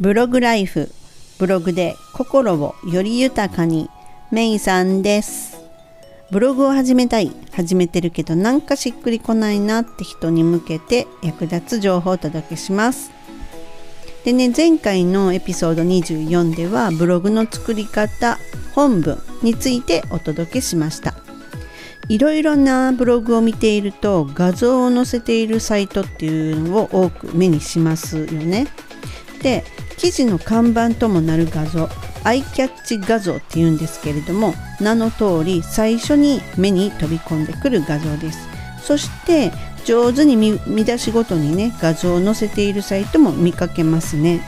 ブログライフブログで心をより豊かにメイさんです。ブログを始めたい始めてるけどなんかしっくりこないなって人に向けて役立つ情報をお届けします。でね前回のエピソード24ではブログの作り方本文についてお届けしました。いろいろなブログを見ていると画像を載せているサイトっていうのを多く目にしますよね。で記事の看板ともなる画像アイキャッチ画像っていうんですけれども名の通り最初に目に飛び込んでくる画像です。そして上手に見出しごとにね画像を載せているサイトも見かけますね。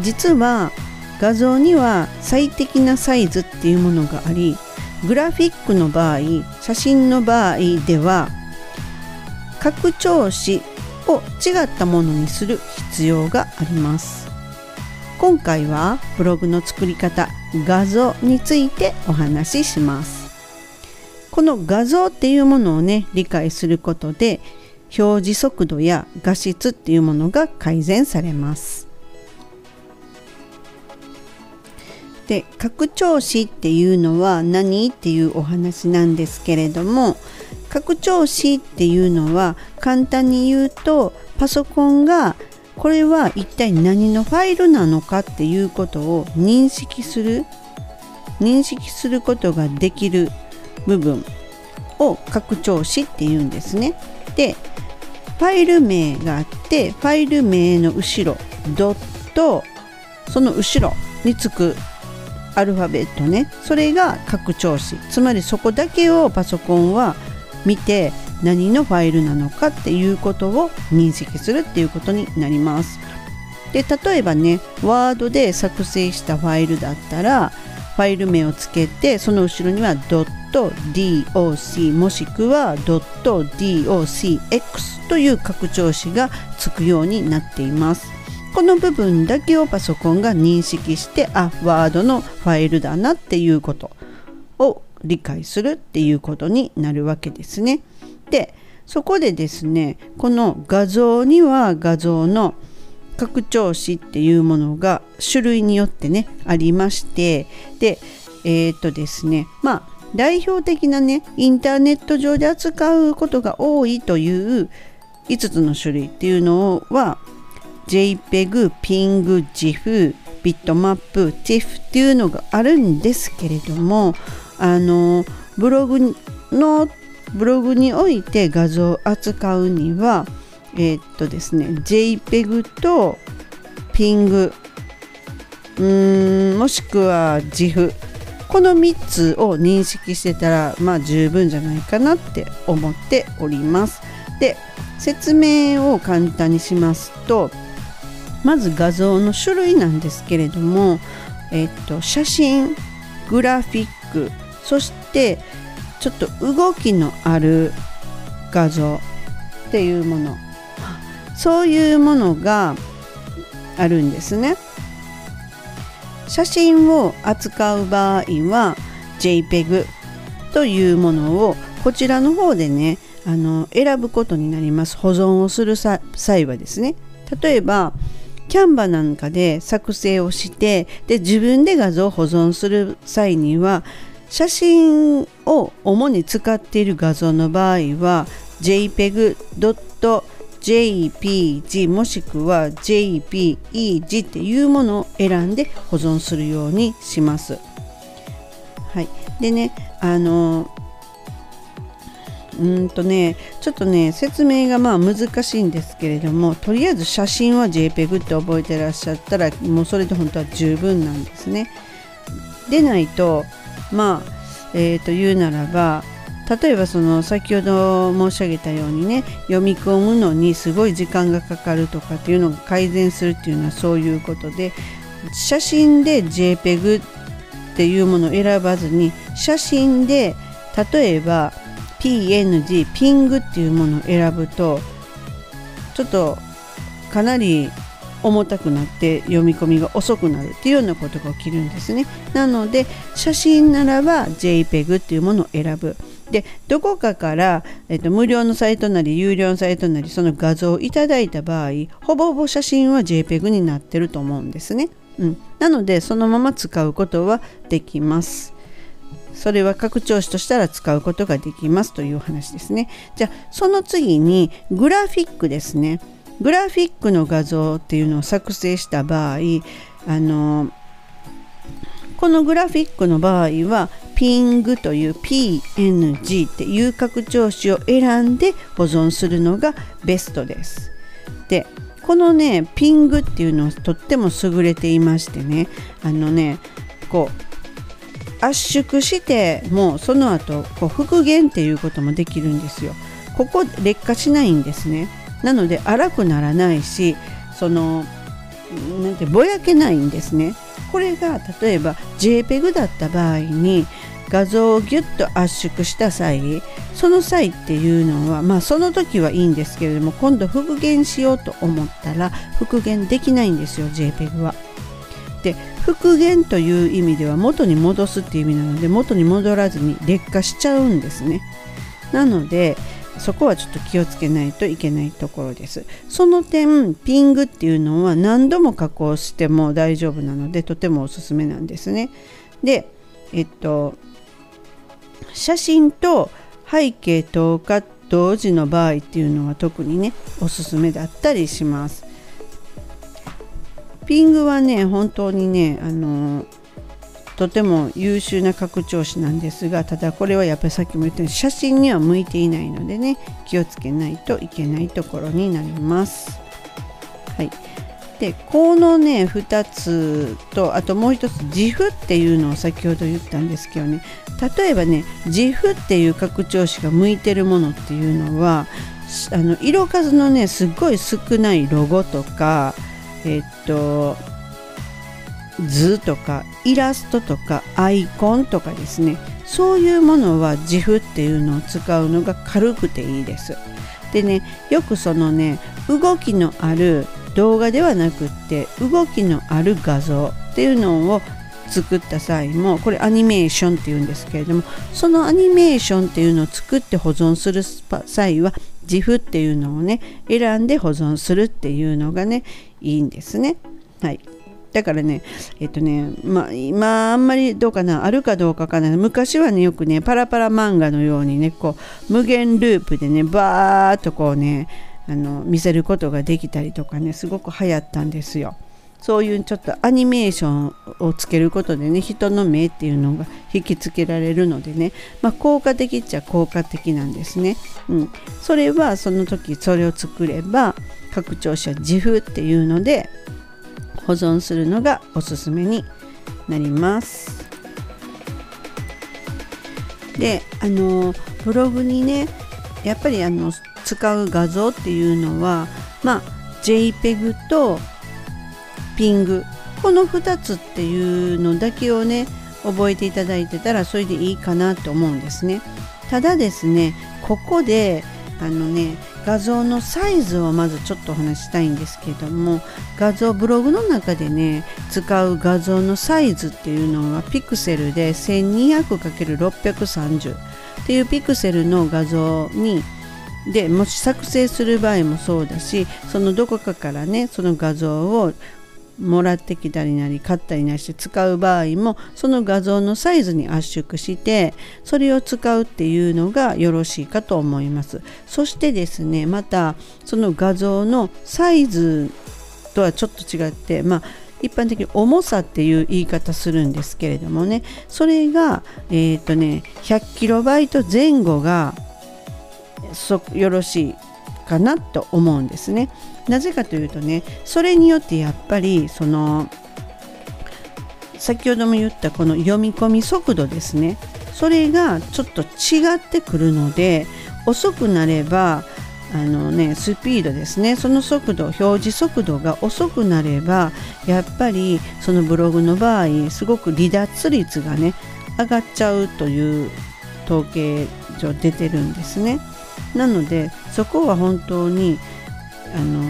実は画像には最適なサイズっていうものがありグラフィックの場合写真の場合では拡張子を違ったものにする必要があります。今回はブログの作り方画像についてお話しします。この画像っていうものをね理解することで表示速度や画質っていうものが改善されます。で拡張子っていうのは何っていうお話なんですけれども拡張子っていうのは簡単に言うとパソコンがこれは一体何のファイルなのかっていうことを認識する認識することができる部分を拡張子っていうんですね。でファイル名があってファイル名の後ろドットその後ろにつくアルファベットねそれが拡張子つまりそこだけをパソコンは見て何のファイルなのかっていうことを認識するっていうことになります。で例えばねワードで作成したファイルだったらファイル名をつけてその後ろには .doc もしくは .docx という拡張子がつくようになっています。この部分だけをパソコンが認識してあワードのファイルだなっていうことを理解するっていうことになるわけですね。でそこでですねこの画像には画像の拡張子っていうものが種類によってねありましてでえー、っとですねまあ代表的なねインターネット上で扱うことが多いという5つの種類っていうのは JPEG、PING、GIF、Bitmap、TIFF っていうのがあるんですけれどもあのブログのブログにおいて画像を扱うにはえー、っとですね JPEG と PING うーんもしくは GIF この3つを認識してたらまあ十分じゃないかなって思っております。で説明を簡単にしますとまず画像の種類なんですけれども、えっと、写真グラフィックそしてちょっと動きのある画像っていうもの。そういうものがあるんですね。写真を扱う場合は JPEG というものをこちらの方でねあの選ぶことになります。保存をする際はですね。例えばキャンバなんかで作成をしてで自分で画像を保存する際には写真を主に使っている画像の場合は jpeg.jpg もしくは jpeg っていうものを選んで保存するようにします。はい、でねあのうんとねちょっとね説明がまあ難しいんですけれどもとりあえず写真は JPEG って覚えてらっしゃったらもうそれで本当は十分なんですね。でないとまあ、えー、と言うならば例えばその先ほど申し上げたようにね読み込むのにすごい時間がかかるとかっていうのが改善するっていうのはそういうことで写真で JPEG っていうものを選ばずに写真で例えば PNG ピングっていうものを選ぶとちょっとかなり重たくなって読み込みが遅くなるっていうようなことが起きるんですね。なので写真ならば JPEG っていうものを選ぶ。でどこかから、えっと、無料のサイトなり有料のサイトなりその画像をいただいた場合ほぼほぼ写真は JPEG になってると思うんですね、うん、なのでそのまま使うことはできます。それは拡張子としたら使うことができますという話ですね。じゃあその次にグラフィックですね。グラフィックの画像っていうのを作成した場合あのこのグラフィックの場合は PNG という PNG っていう拡張子を選んで保存するのがベストです。でこのね PNG っていうのはとっても優れていましてねあのねこう圧縮してもうその後こう復元っていうこともできるんですよ。ここ劣化しないんですね。なので荒くならないしそのなんてぼやけないんですね。これが例えば JPEG だった場合に画像をギュッと圧縮した際その際っていうのはまあその時はいいんですけれども今度復元しようと思ったら復元できないんですよ JPEG は。で復元という意味では元に戻すっていう意味なので元に戻らずに劣化しちゃうんですね。なのでそこはちょっと気をつけないといけないところです。その点ピングっていうのは何度も加工しても大丈夫なのでとてもおすすめなんですね。でえっと写真と背景等が同時の場合っていうのは特にねおすすめだったりします。ピングはね本当にねあのとても優秀な拡張子なんですがただこれはやっぱりさっきも言ったように写真には向いていないのでね気をつけないといけないところになります。はい、でこのね2つとあともう一つ GIF っていうのを先ほど言ったんですけどね例えばね GIF っていう拡張子が向いてるものっていうのはあの色数のねすっごい少ないロゴとかえっと図とかイラストとかアイコンとかですねそういうものは自負っていうのを使うのが軽くていいです。でねよくそのね動きのある動画ではなくって動きのある画像っていうのを作った際もこれアニメーションっていうんですけれどもそのアニメーションっていうのを作って保存する際は自負っていうのをね選んで保存するっていうのがねいいんですね。はい、だからねえっとねまあ今あんまりどうかなあるかどうかかな昔はねよくねパラパラ漫画のようにねこう無限ループでねバーっとこうねあの見せることができたりとかねすごく流行ったんですよ。そういうちょっとアニメーションをつけることでね人の目っていうのが引きつけられるのでね、まあ、効果的っちゃ効果的なんですね。うん、それはその時それを作れば拡張子は自負っていうので保存するのがおすすめになります。であのブログにねやっぱりあの使う画像っていうのはまあ JPEG と PING この2つっていうのだけをね覚えていただいてたらそれでいいかなと思うんですね。ただですねここであのね画像のサイズをまずちょっとお話したいんですけども画像ブログの中でね使う画像のサイズっていうのはピクセルで 1200×630 っていうピクセルの画像にでもし作成する場合もそうだしそのどこかからねその画像をもらってきたりなり買ったりなりして使う場合もその画像のサイズに圧縮してそれを使うっていうのがよろしいかと思います。そしてですねまたその画像のサイズとはちょっと違ってまあ一般的に重さっていう言い方するんですけれどもね。それがえっ、ー、とね 100KB 前後がよろしいかなと思うんですね。なぜかというとねそれによってやっぱりその先ほども言ったこの読み込み速度ですねそれがちょっと違ってくるので遅くなればあのねスピードですねその速度表示速度が遅くなればやっぱりそのブログの場合すごく離脱率がね上がっちゃうという統計上出てるんですねなのでそこは本当にあの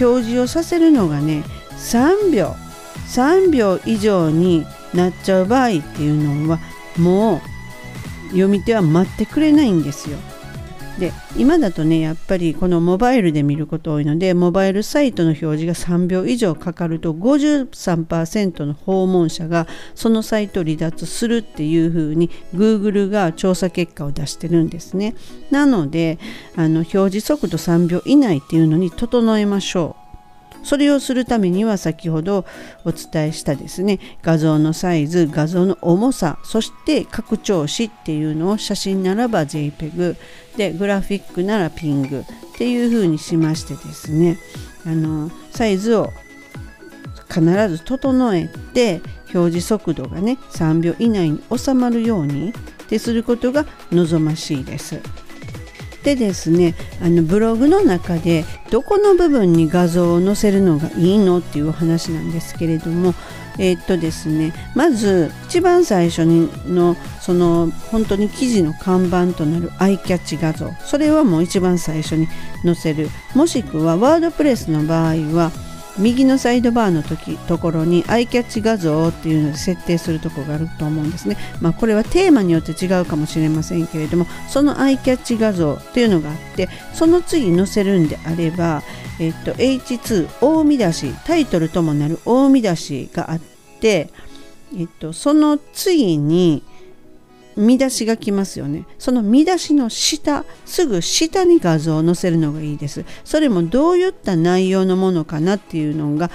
表示をさせるのがね3秒3秒以上になっちゃう場合っていうのはもう読み手は待ってくれないんですよ。で今だとねやっぱりこのモバイルで見ること多いのでモバイルサイトの表示が3秒以上かかると53%の訪問者がそのサイトを離脱するっていうふうに Google が調査結果を出してるんですね。なのであの表示速度3秒以内っていうのに整えましょう。それをするためには先ほどお伝えしたですね画像のサイズ画像の重さそして拡張子っていうのを写真ならば JPEG でグラフィックならピングっていう風にしましてですねあのサイズを必ず整えて表示速度がね3秒以内に収まるようにってすることが望ましいです。でですねあのブログの中でどこの部分に画像を載せるのがいいのっていうお話なんですけれどもえー、っとですねまず一番最初にのその本当に記事の看板となるアイキャッチ画像それはもう一番最初に載せる。もしくはワードプレスの場合は右のサイドバーの時ところにアイキャッチ画像っていうので設定するとこがあると思うんですね。まあ、これはテーマによって違うかもしれませんけれどもそのアイキャッチ画像っていうのがあってその次載せるんであれば、えっと、H2 大見出しタイトルともなる大見出しがあって、えっと、その次に見出しが来ますよね。その見出しの下すぐ下に画像を載せるのがいいです。それもどういった内容のものかなっていうのが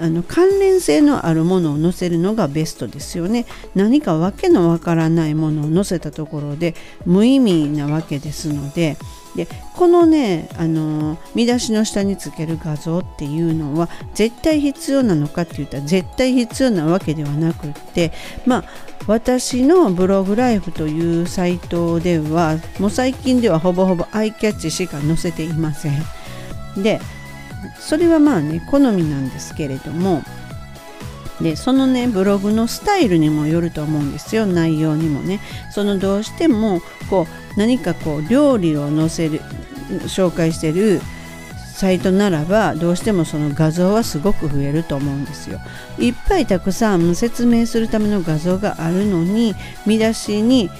あの関連性のあるものを載せるのがベストですよね。何かわけのわからないものを載せたところで無意味なわけですので。でこのねあの見出しの下につける画像っていうのは絶対必要なのかって言ったら絶対必要なわけではなくってまあ私のブログライフというサイトではもう最近ではほぼほぼアイキャッチしか載せていません。でそれはまあね好みなんですけれども。でそのねブログのスタイルにもよると思うんですよ。内容にもね。そのどうしてもこう何かこう料理を載せる紹介してるサイトならばどうしてもその画像はすごく増えると思うんですよ。いっぱいたくさん説明するための画像があるのに見出しに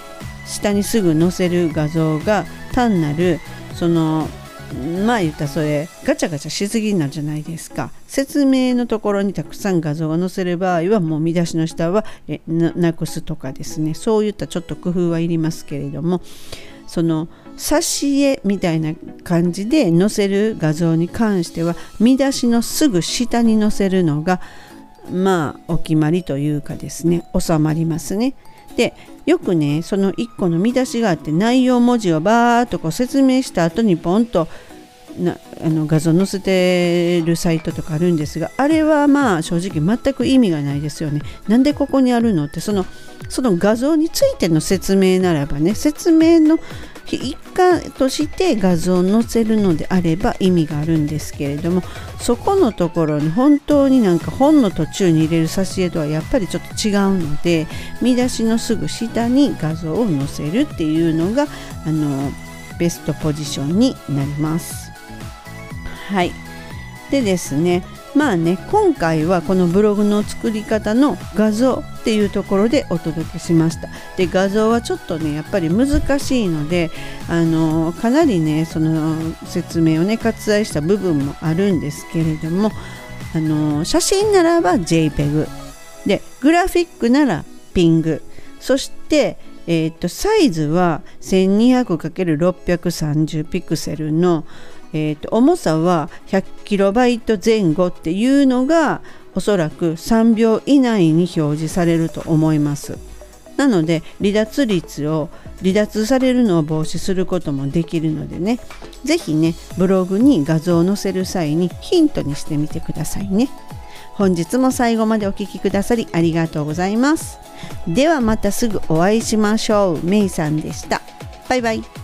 下にすぐ載せる画像が単なるそのまあ言ったそれガチャガチャしすぎなるじゃないですか説明のところにたくさん画像が載せる場合はもう見出しの下はえなくすとかですねそういったちょっと工夫はいりますけれどもその挿絵みたいな感じで載せる画像に関しては見出しのすぐ下に載せるのがまあお決まりというかですね収まりますね。でよくねその1個の見出しがあって内容文字をバーっとこう説明した後にポンとなあの画像載せてるサイトとかあるんですがあれはまあ正直全く意味がないですよね。なんでここにあるのってそのその画像についての説明ならばね説明の一環として画像を載せるのであれば意味があるんですけれどもそこのところに本当になんか本の途中に入れる挿絵とはやっぱりちょっと違うので見出しのすぐ下に画像を載せるっていうのがあのベストポジションになります。はいでですねまあね今回はこのブログの作り方の画像っていうところでお届けしました。で画像はちょっとねやっぱり難しいのであのかなりねその説明をね割愛した部分もあるんですけれどもあの写真ならば JPEG でグラフィックなら PING そしてえー、とサイズは 1200×630 ピクセルのえーと、重さは 100KB 前後っていうのがおそらく3秒以内に表示されると思います。なので離脱率を離脱されるのを防止することもできるのでね是非ねブログに画像を載せる際にヒントにしてみてくださいね。本日も最後までお聴きくださりありがとうございます。ではまたすぐお会いしましょう。メイさんでした。バイバイ。